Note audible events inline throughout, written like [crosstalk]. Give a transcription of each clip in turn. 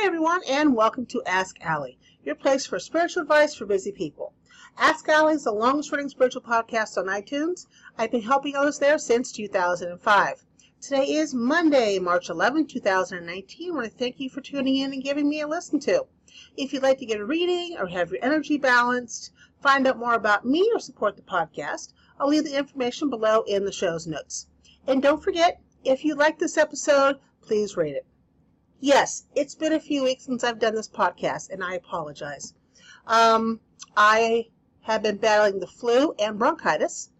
Hi, everyone, and welcome to Ask Allie, your place for spiritual advice for busy people. Ask Allie is the longest running spiritual podcast on iTunes. I've been helping others there since 2005. Today is Monday, March 11, 2019. I want to thank you for tuning in and giving me a listen to. If you'd like to get a reading or have your energy balanced, find out more about me or support the podcast, I'll leave the information below in the show's notes. And don't forget, if you like this episode, please rate it. Yes, it's been a few weeks since I've done this podcast, and I apologize. Um, I have been battling the flu and bronchitis,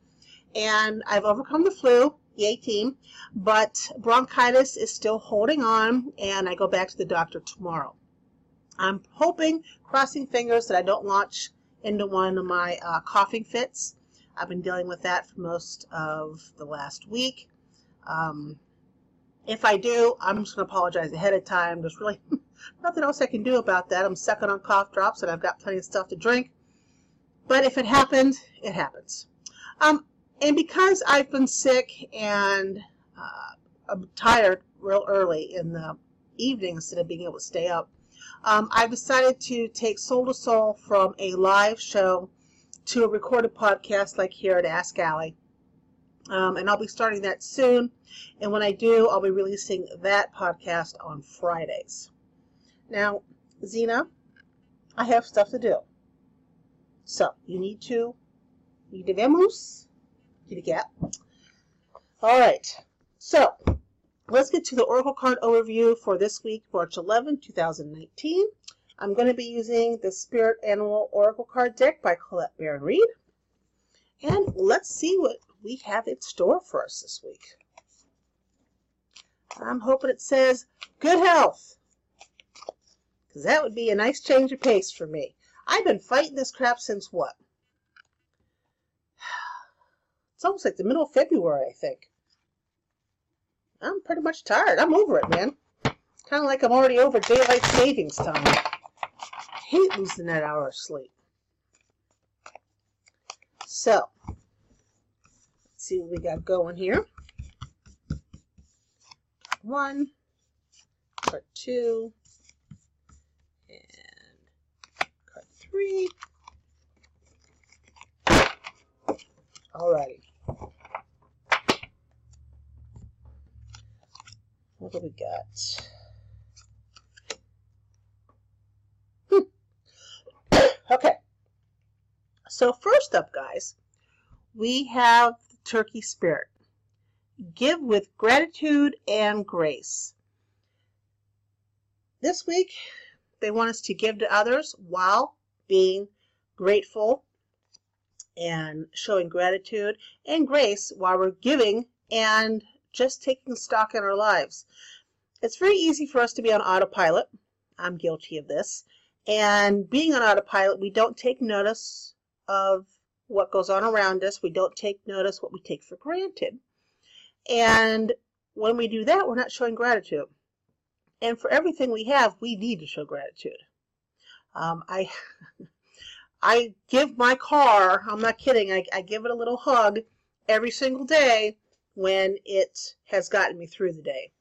and I've overcome the flu, yay team, but bronchitis is still holding on, and I go back to the doctor tomorrow. I'm hoping, crossing fingers, that I don't launch into one of my uh, coughing fits. I've been dealing with that for most of the last week. Um, if I do, I'm just going to apologize ahead of time. There's really [laughs] nothing else I can do about that. I'm sucking on cough drops and I've got plenty of stuff to drink. But if it happens, it happens. Um, and because I've been sick and uh, I'm tired real early in the evening instead of being able to stay up, um, I've decided to take Soul to Soul from a live show to a recorded podcast like here at Ask Allie. Um, and I'll be starting that soon. And when I do, I'll be releasing that podcast on Fridays. Now, Zena, I have stuff to do. So, you need to, you kitty cat. All right. So, let's get to the Oracle card overview for this week, March 11, 2019. I'm going to be using the Spirit Animal Oracle card deck by Colette Baron Reid. And let's see what we have in store for us this week. I'm hoping it says good health. Because that would be a nice change of pace for me. I've been fighting this crap since what? [sighs] It's almost like the middle of February, I think. I'm pretty much tired. I'm over it, man. It's kind of like I'm already over daylight savings time. I hate losing that hour of sleep. So, see what we got going here. One, card two, and card three. Alrighty. What do we got? Hmm. [coughs] okay. So first up, guys, we have turkey spirit. Give with gratitude and grace. This week, they want us to give to others while being grateful and showing gratitude and grace while we're giving and just taking stock in our lives. It's very easy for us to be on autopilot. I'm guilty of this. And being on autopilot, we don't take notice of what goes on around us. We don't take notice what we take for granted. And when we do that, we're not showing gratitude. And for everything we have, we need to show gratitude. Um, I, [laughs] I give my car, I'm not kidding, I, I give it a little hug every single day when it has gotten me through the day.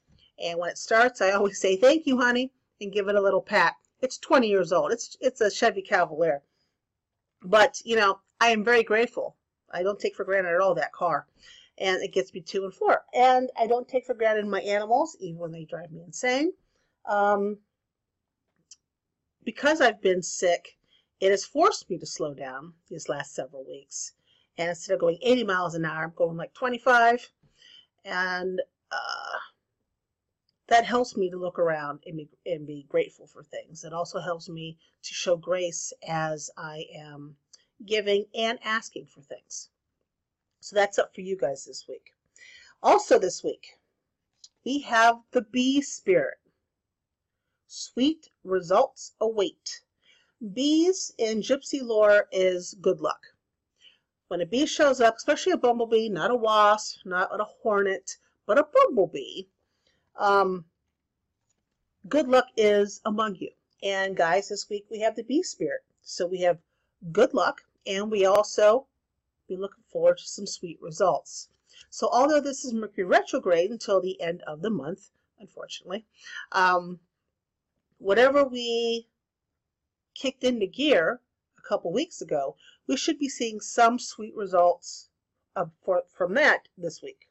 And when it starts, I always say, thank you, honey, and give it a little pat. It's 20 years old. It's, it's a Chevy Cavalier. But, you know, I am very grateful. I don't take for granted at all that car. And it gets me to and four. And I don't take for granted my animals, even when they drive me insane. Um, because I've been sick, it has forced me to slow down these last several weeks. And instead of going 80 miles an hour, I'm going like 25. And uh, that helps me to look around and be, and be grateful for things. It also helps me to show grace as I am giving, and asking for things. So that's up for you guys this week. Also this week, we have the bee spirit. Sweet results await. Bees in gypsy lore is good luck. When a bee shows up, especially a bumblebee, not a wasp, not a hornet, but a bumblebee, um, good luck is among you. And guys, this week we have the bee spirit. So we have good luck, and we also be looking forward to some sweet results. So although this is Mercury retrograde until the end of the month, unfortunately, um, whatever we kicked into gear a couple weeks ago, we should be seeing some sweet results of, for, from that this week.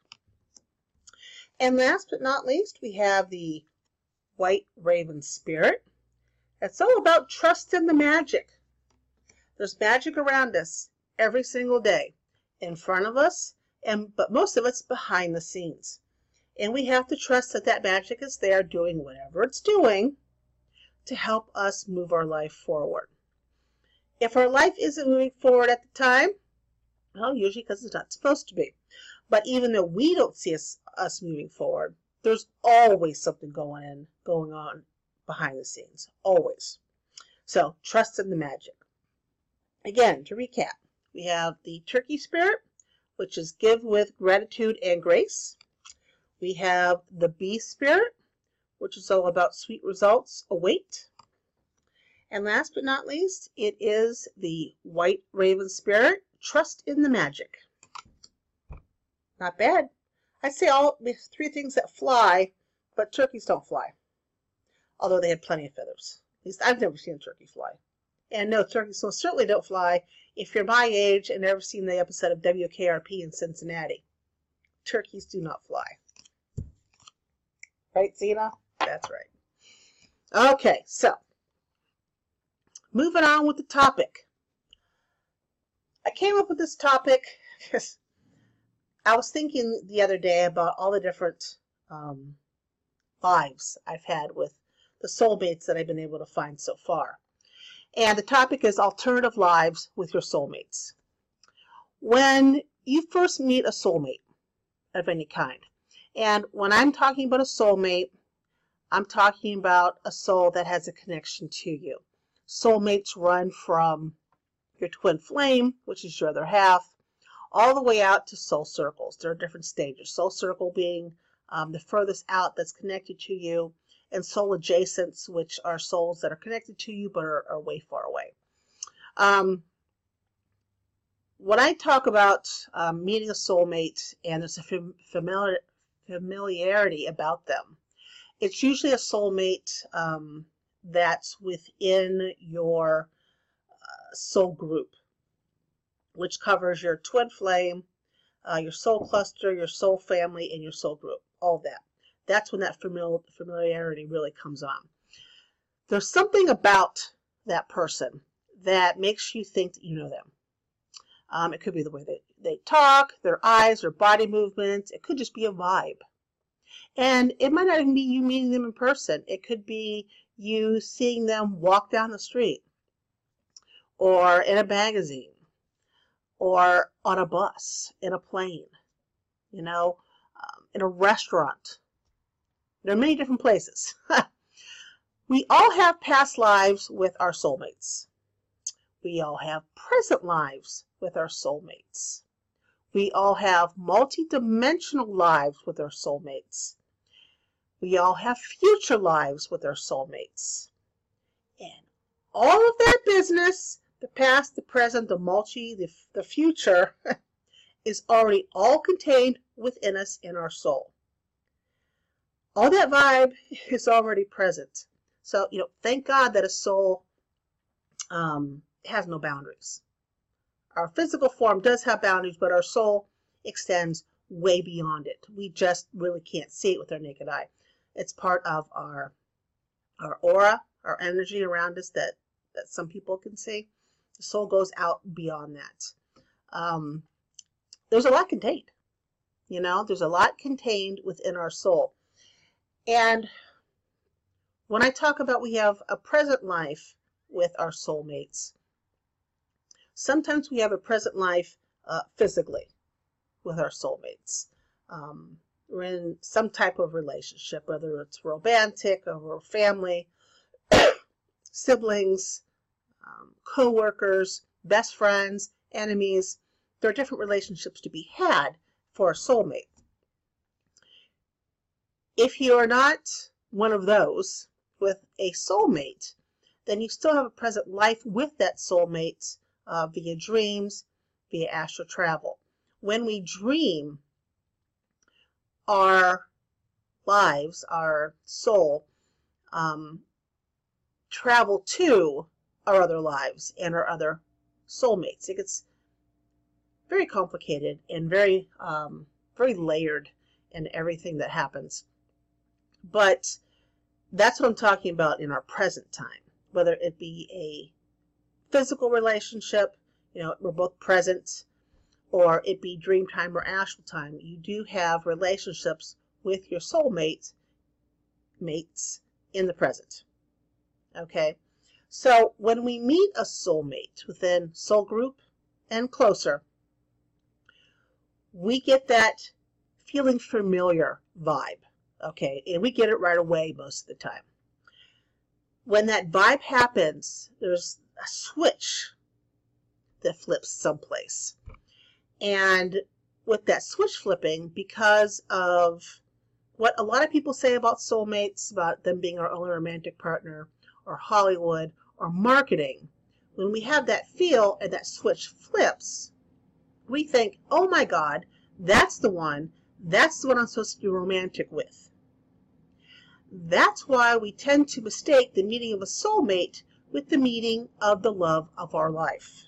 And last but not least, we have the White Raven Spirit. It's all about trust in the magic. There's magic around us every single day, in front of us, and but most of it's behind the scenes. And we have to trust that that magic is there doing whatever it's doing to help us move our life forward. If our life isn't moving forward at the time, well, usually because it's not supposed to be. But even though we don't see us, us moving forward, there's always something going in, going on behind the scenes. Always. So trust in the magic. Again, to recap, we have the turkey spirit, which is give with gratitude and grace. We have the bee spirit, which is all about sweet results await. And last but not least, it is the white raven spirit, trust in the magic. Not bad. I'd say all three things that fly, but turkeys don't fly. Although they have plenty of feathers. At least I've never seen a turkey fly. And no, turkeys most certainly don't fly if you're my age and never seen the episode of WKRP in Cincinnati. Turkeys do not fly. Right, Zena? That's right. Okay, so moving on with the topic. I came up with this topic [laughs] because I was thinking the other day about all the different um, lives I've had with the soulmates that I've been able to find so far. And the topic is alternative lives with your soulmates. When you first meet a soulmate of any kind, and when I'm talking about a soulmate, I'm talking about a soul that has a connection to you. Soulmates run from your twin flame, which is your other half, all the way out to soul circles. There are different stages. Soul circle being um, the furthest out that's connected to you, and soul adjacents, which are souls that are connected to you but are, are way far away. Um, when I talk about um, meeting a soulmate and there's a fam- familiar, familiarity about them. It's usually a soulmate um, that's within your uh, soul group, which covers your twin flame, uh, your soul cluster, your soul family, and your soul group. All that. That's when that famili- familiarity really comes on. There's something about that person that makes you think that you know them. Um, it could be the way they, they talk, their eyes, their body movements. It could just be a vibe. And it might not even be you meeting them in person. It could be you seeing them walk down the street or in a magazine or on a bus, in a plane, you know, um, in a restaurant. There are many different places. [laughs] we all have past lives with our soulmates. We all have present lives with our soulmates. We all have multi-dimensional lives with our soulmates. We all have future lives with our soulmates. And all of that business, the past, the present, the multi, the, future, [laughs] is already all contained within us in our soul. All that vibe [laughs] is already present. So, you know, thank God that a soul um, has no boundaries. Our physical form does have boundaries, but our soul extends way beyond it. We just really can't see it with our naked eye. It's part of our our aura, our energy around us that that some people can see. The soul goes out beyond that. Um, there's a lot contained. You know, there's a lot contained within our soul. And when I talk about we have a present life with our soulmates, sometimes we have a present life uh, physically with our soulmates. Um, we're in some type of relationship, whether it's romantic or family, [coughs] siblings, um, co-workers, best friends, enemies. There are different relationships to be had for a soulmate. If you are not one of those with a soulmate, then you still have a present life with that soulmate uh, via dreams, via astral travel. When we dream, our lives, our soul, um, travel to our other lives and our other soulmates. It gets very complicated and very, um, very layered in everything that happens. But that's what I'm talking about in our present time, whether it be a physical relationship, you know, we're both present, or it be dream time or astral time. You do have relationships with your soulmates mates in the present. Okay? So when we meet a soulmate within soul group and closer, we get that feeling familiar vibe. Okay? And we get it right away most of the time. When that vibe happens, there's a switch that flips someplace. And with that switch flipping, because of what a lot of people say about soulmates, about them being our only romantic partner, or Hollywood, or marketing, when we have that feel and that switch flips, we think, oh my God, that's the one, that's the one I'm supposed to be romantic with. That's why we tend to mistake the meeting of a soulmate with the meeting of the love of our life.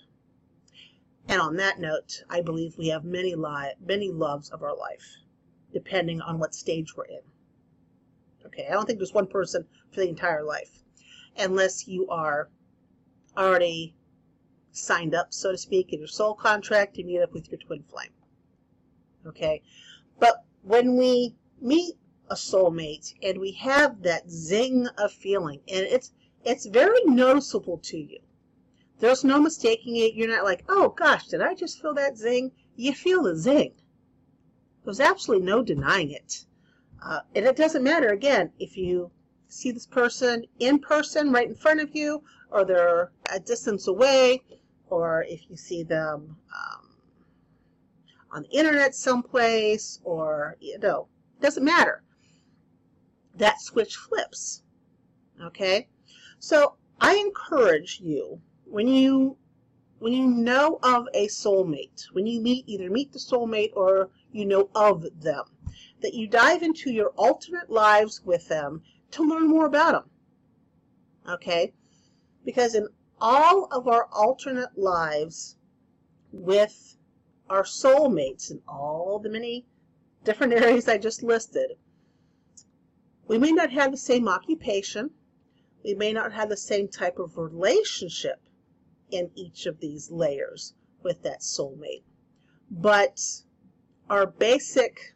And on that note, I believe we have many, li- many loves of our life depending on what stage we're in. Okay, I don't think there's one person for the entire life, unless you are already signed up, so to speak, in your soul contract to meet up with your twin flame. Okay, but when we meet a soulmate and we have that zing of feeling, and it's it's very noticeable to you. There's no mistaking it. You're not like, oh gosh, did I just feel that zing? You feel the zing. There's absolutely no denying it. Uh, and it doesn't matter, again, if you see this person in person right in front of you, or they're a distance away, or if you see them um, on the internet someplace, or, you know, doesn't matter. That switch flips. Okay? So I encourage you, when you when you know of a soulmate, when you meet either meet the soulmate or you know of them, that you dive into your alternate lives with them to learn more about them. Okay? Because in all of our alternate lives with our soulmates in all the many different [laughs] areas I just listed, we may not have the same occupation, we may not have the same type of relationship in each of these layers with that soulmate, but our basic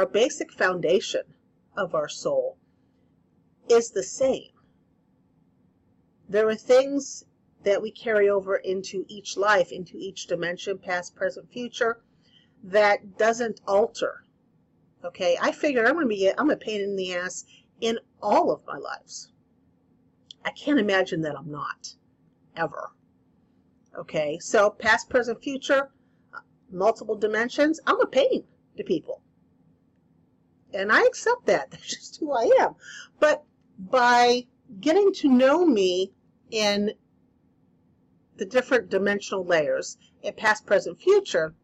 our basic foundation of our soul is the same. There are things that we carry over into each life, into each dimension, past, present, future, that doesn't alter. Okay, I figured I'm gonna be I'm a pain in the ass in all of my lives. I can't imagine that I'm not, ever. Okay, so past, present, future, multiple dimensions, I'm a pain to people. And I accept that. [laughs] That's just who I am. But by getting to know me in the different dimensional layers in past, present, future,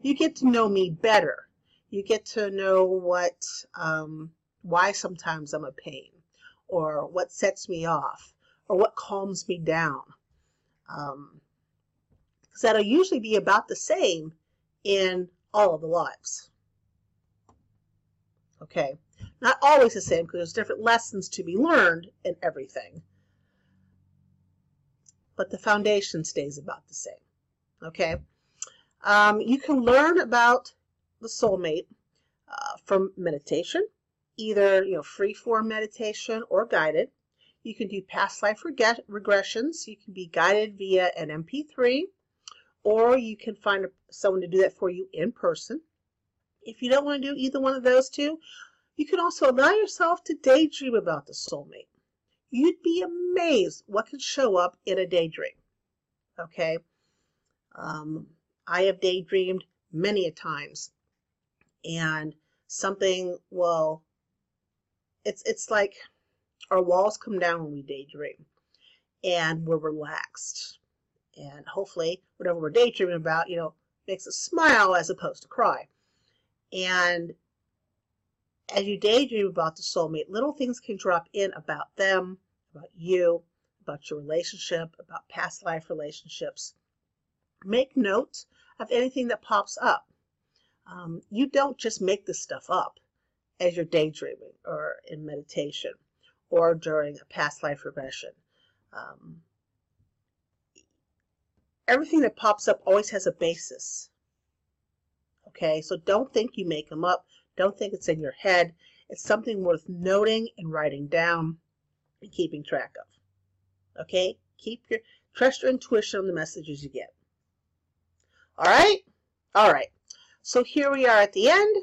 you get to know me better. You get to know what, um, why sometimes I'm a pain, or what sets me off, or what calms me down um, that'll usually be about the same in all of the lives. Okay, not always the same because there's different lessons to be learned in everything, but the foundation stays about the same. Okay, um, you can learn about the soulmate uh, from meditation, either you know free form meditation or guided. You can do past life reg- regressions. You can be guided via an MP3, or you can find someone to do that for you in person. If you don't want to do either one of those two, you can also allow yourself to daydream about the soulmate. You'd be amazed what can show up in a daydream. Okay? Um, I have daydreamed many a times, and something will. It's it's like our walls come down when we daydream and we're relaxed. And hopefully, whatever we're daydreaming about, you know, makes us smile as opposed to cry. And As you daydream about the soulmate, little things can drop in about them, about you, about your relationship, about past life relationships. Make notes of anything that pops up. Um, you don't just make this stuff up as you're daydreaming or in meditation or during a past life regression. Um, everything that pops up always has a basis. Okay, so don't think you make them up. Don't think it's in your head. It's something worth noting and writing down and keeping track of. Okay, keep your trust your intuition on the messages you get. All right, all right. So here we are at the end.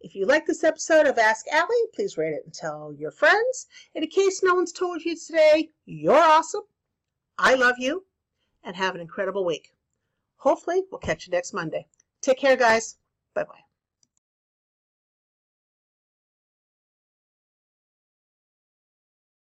If you like this episode of Ask Allie, please rate it and tell your friends. And in case no one's told you today, you're awesome. I love you and have an incredible week. Hopefully, we'll catch you next Monday. Take care, guys. Bye bye.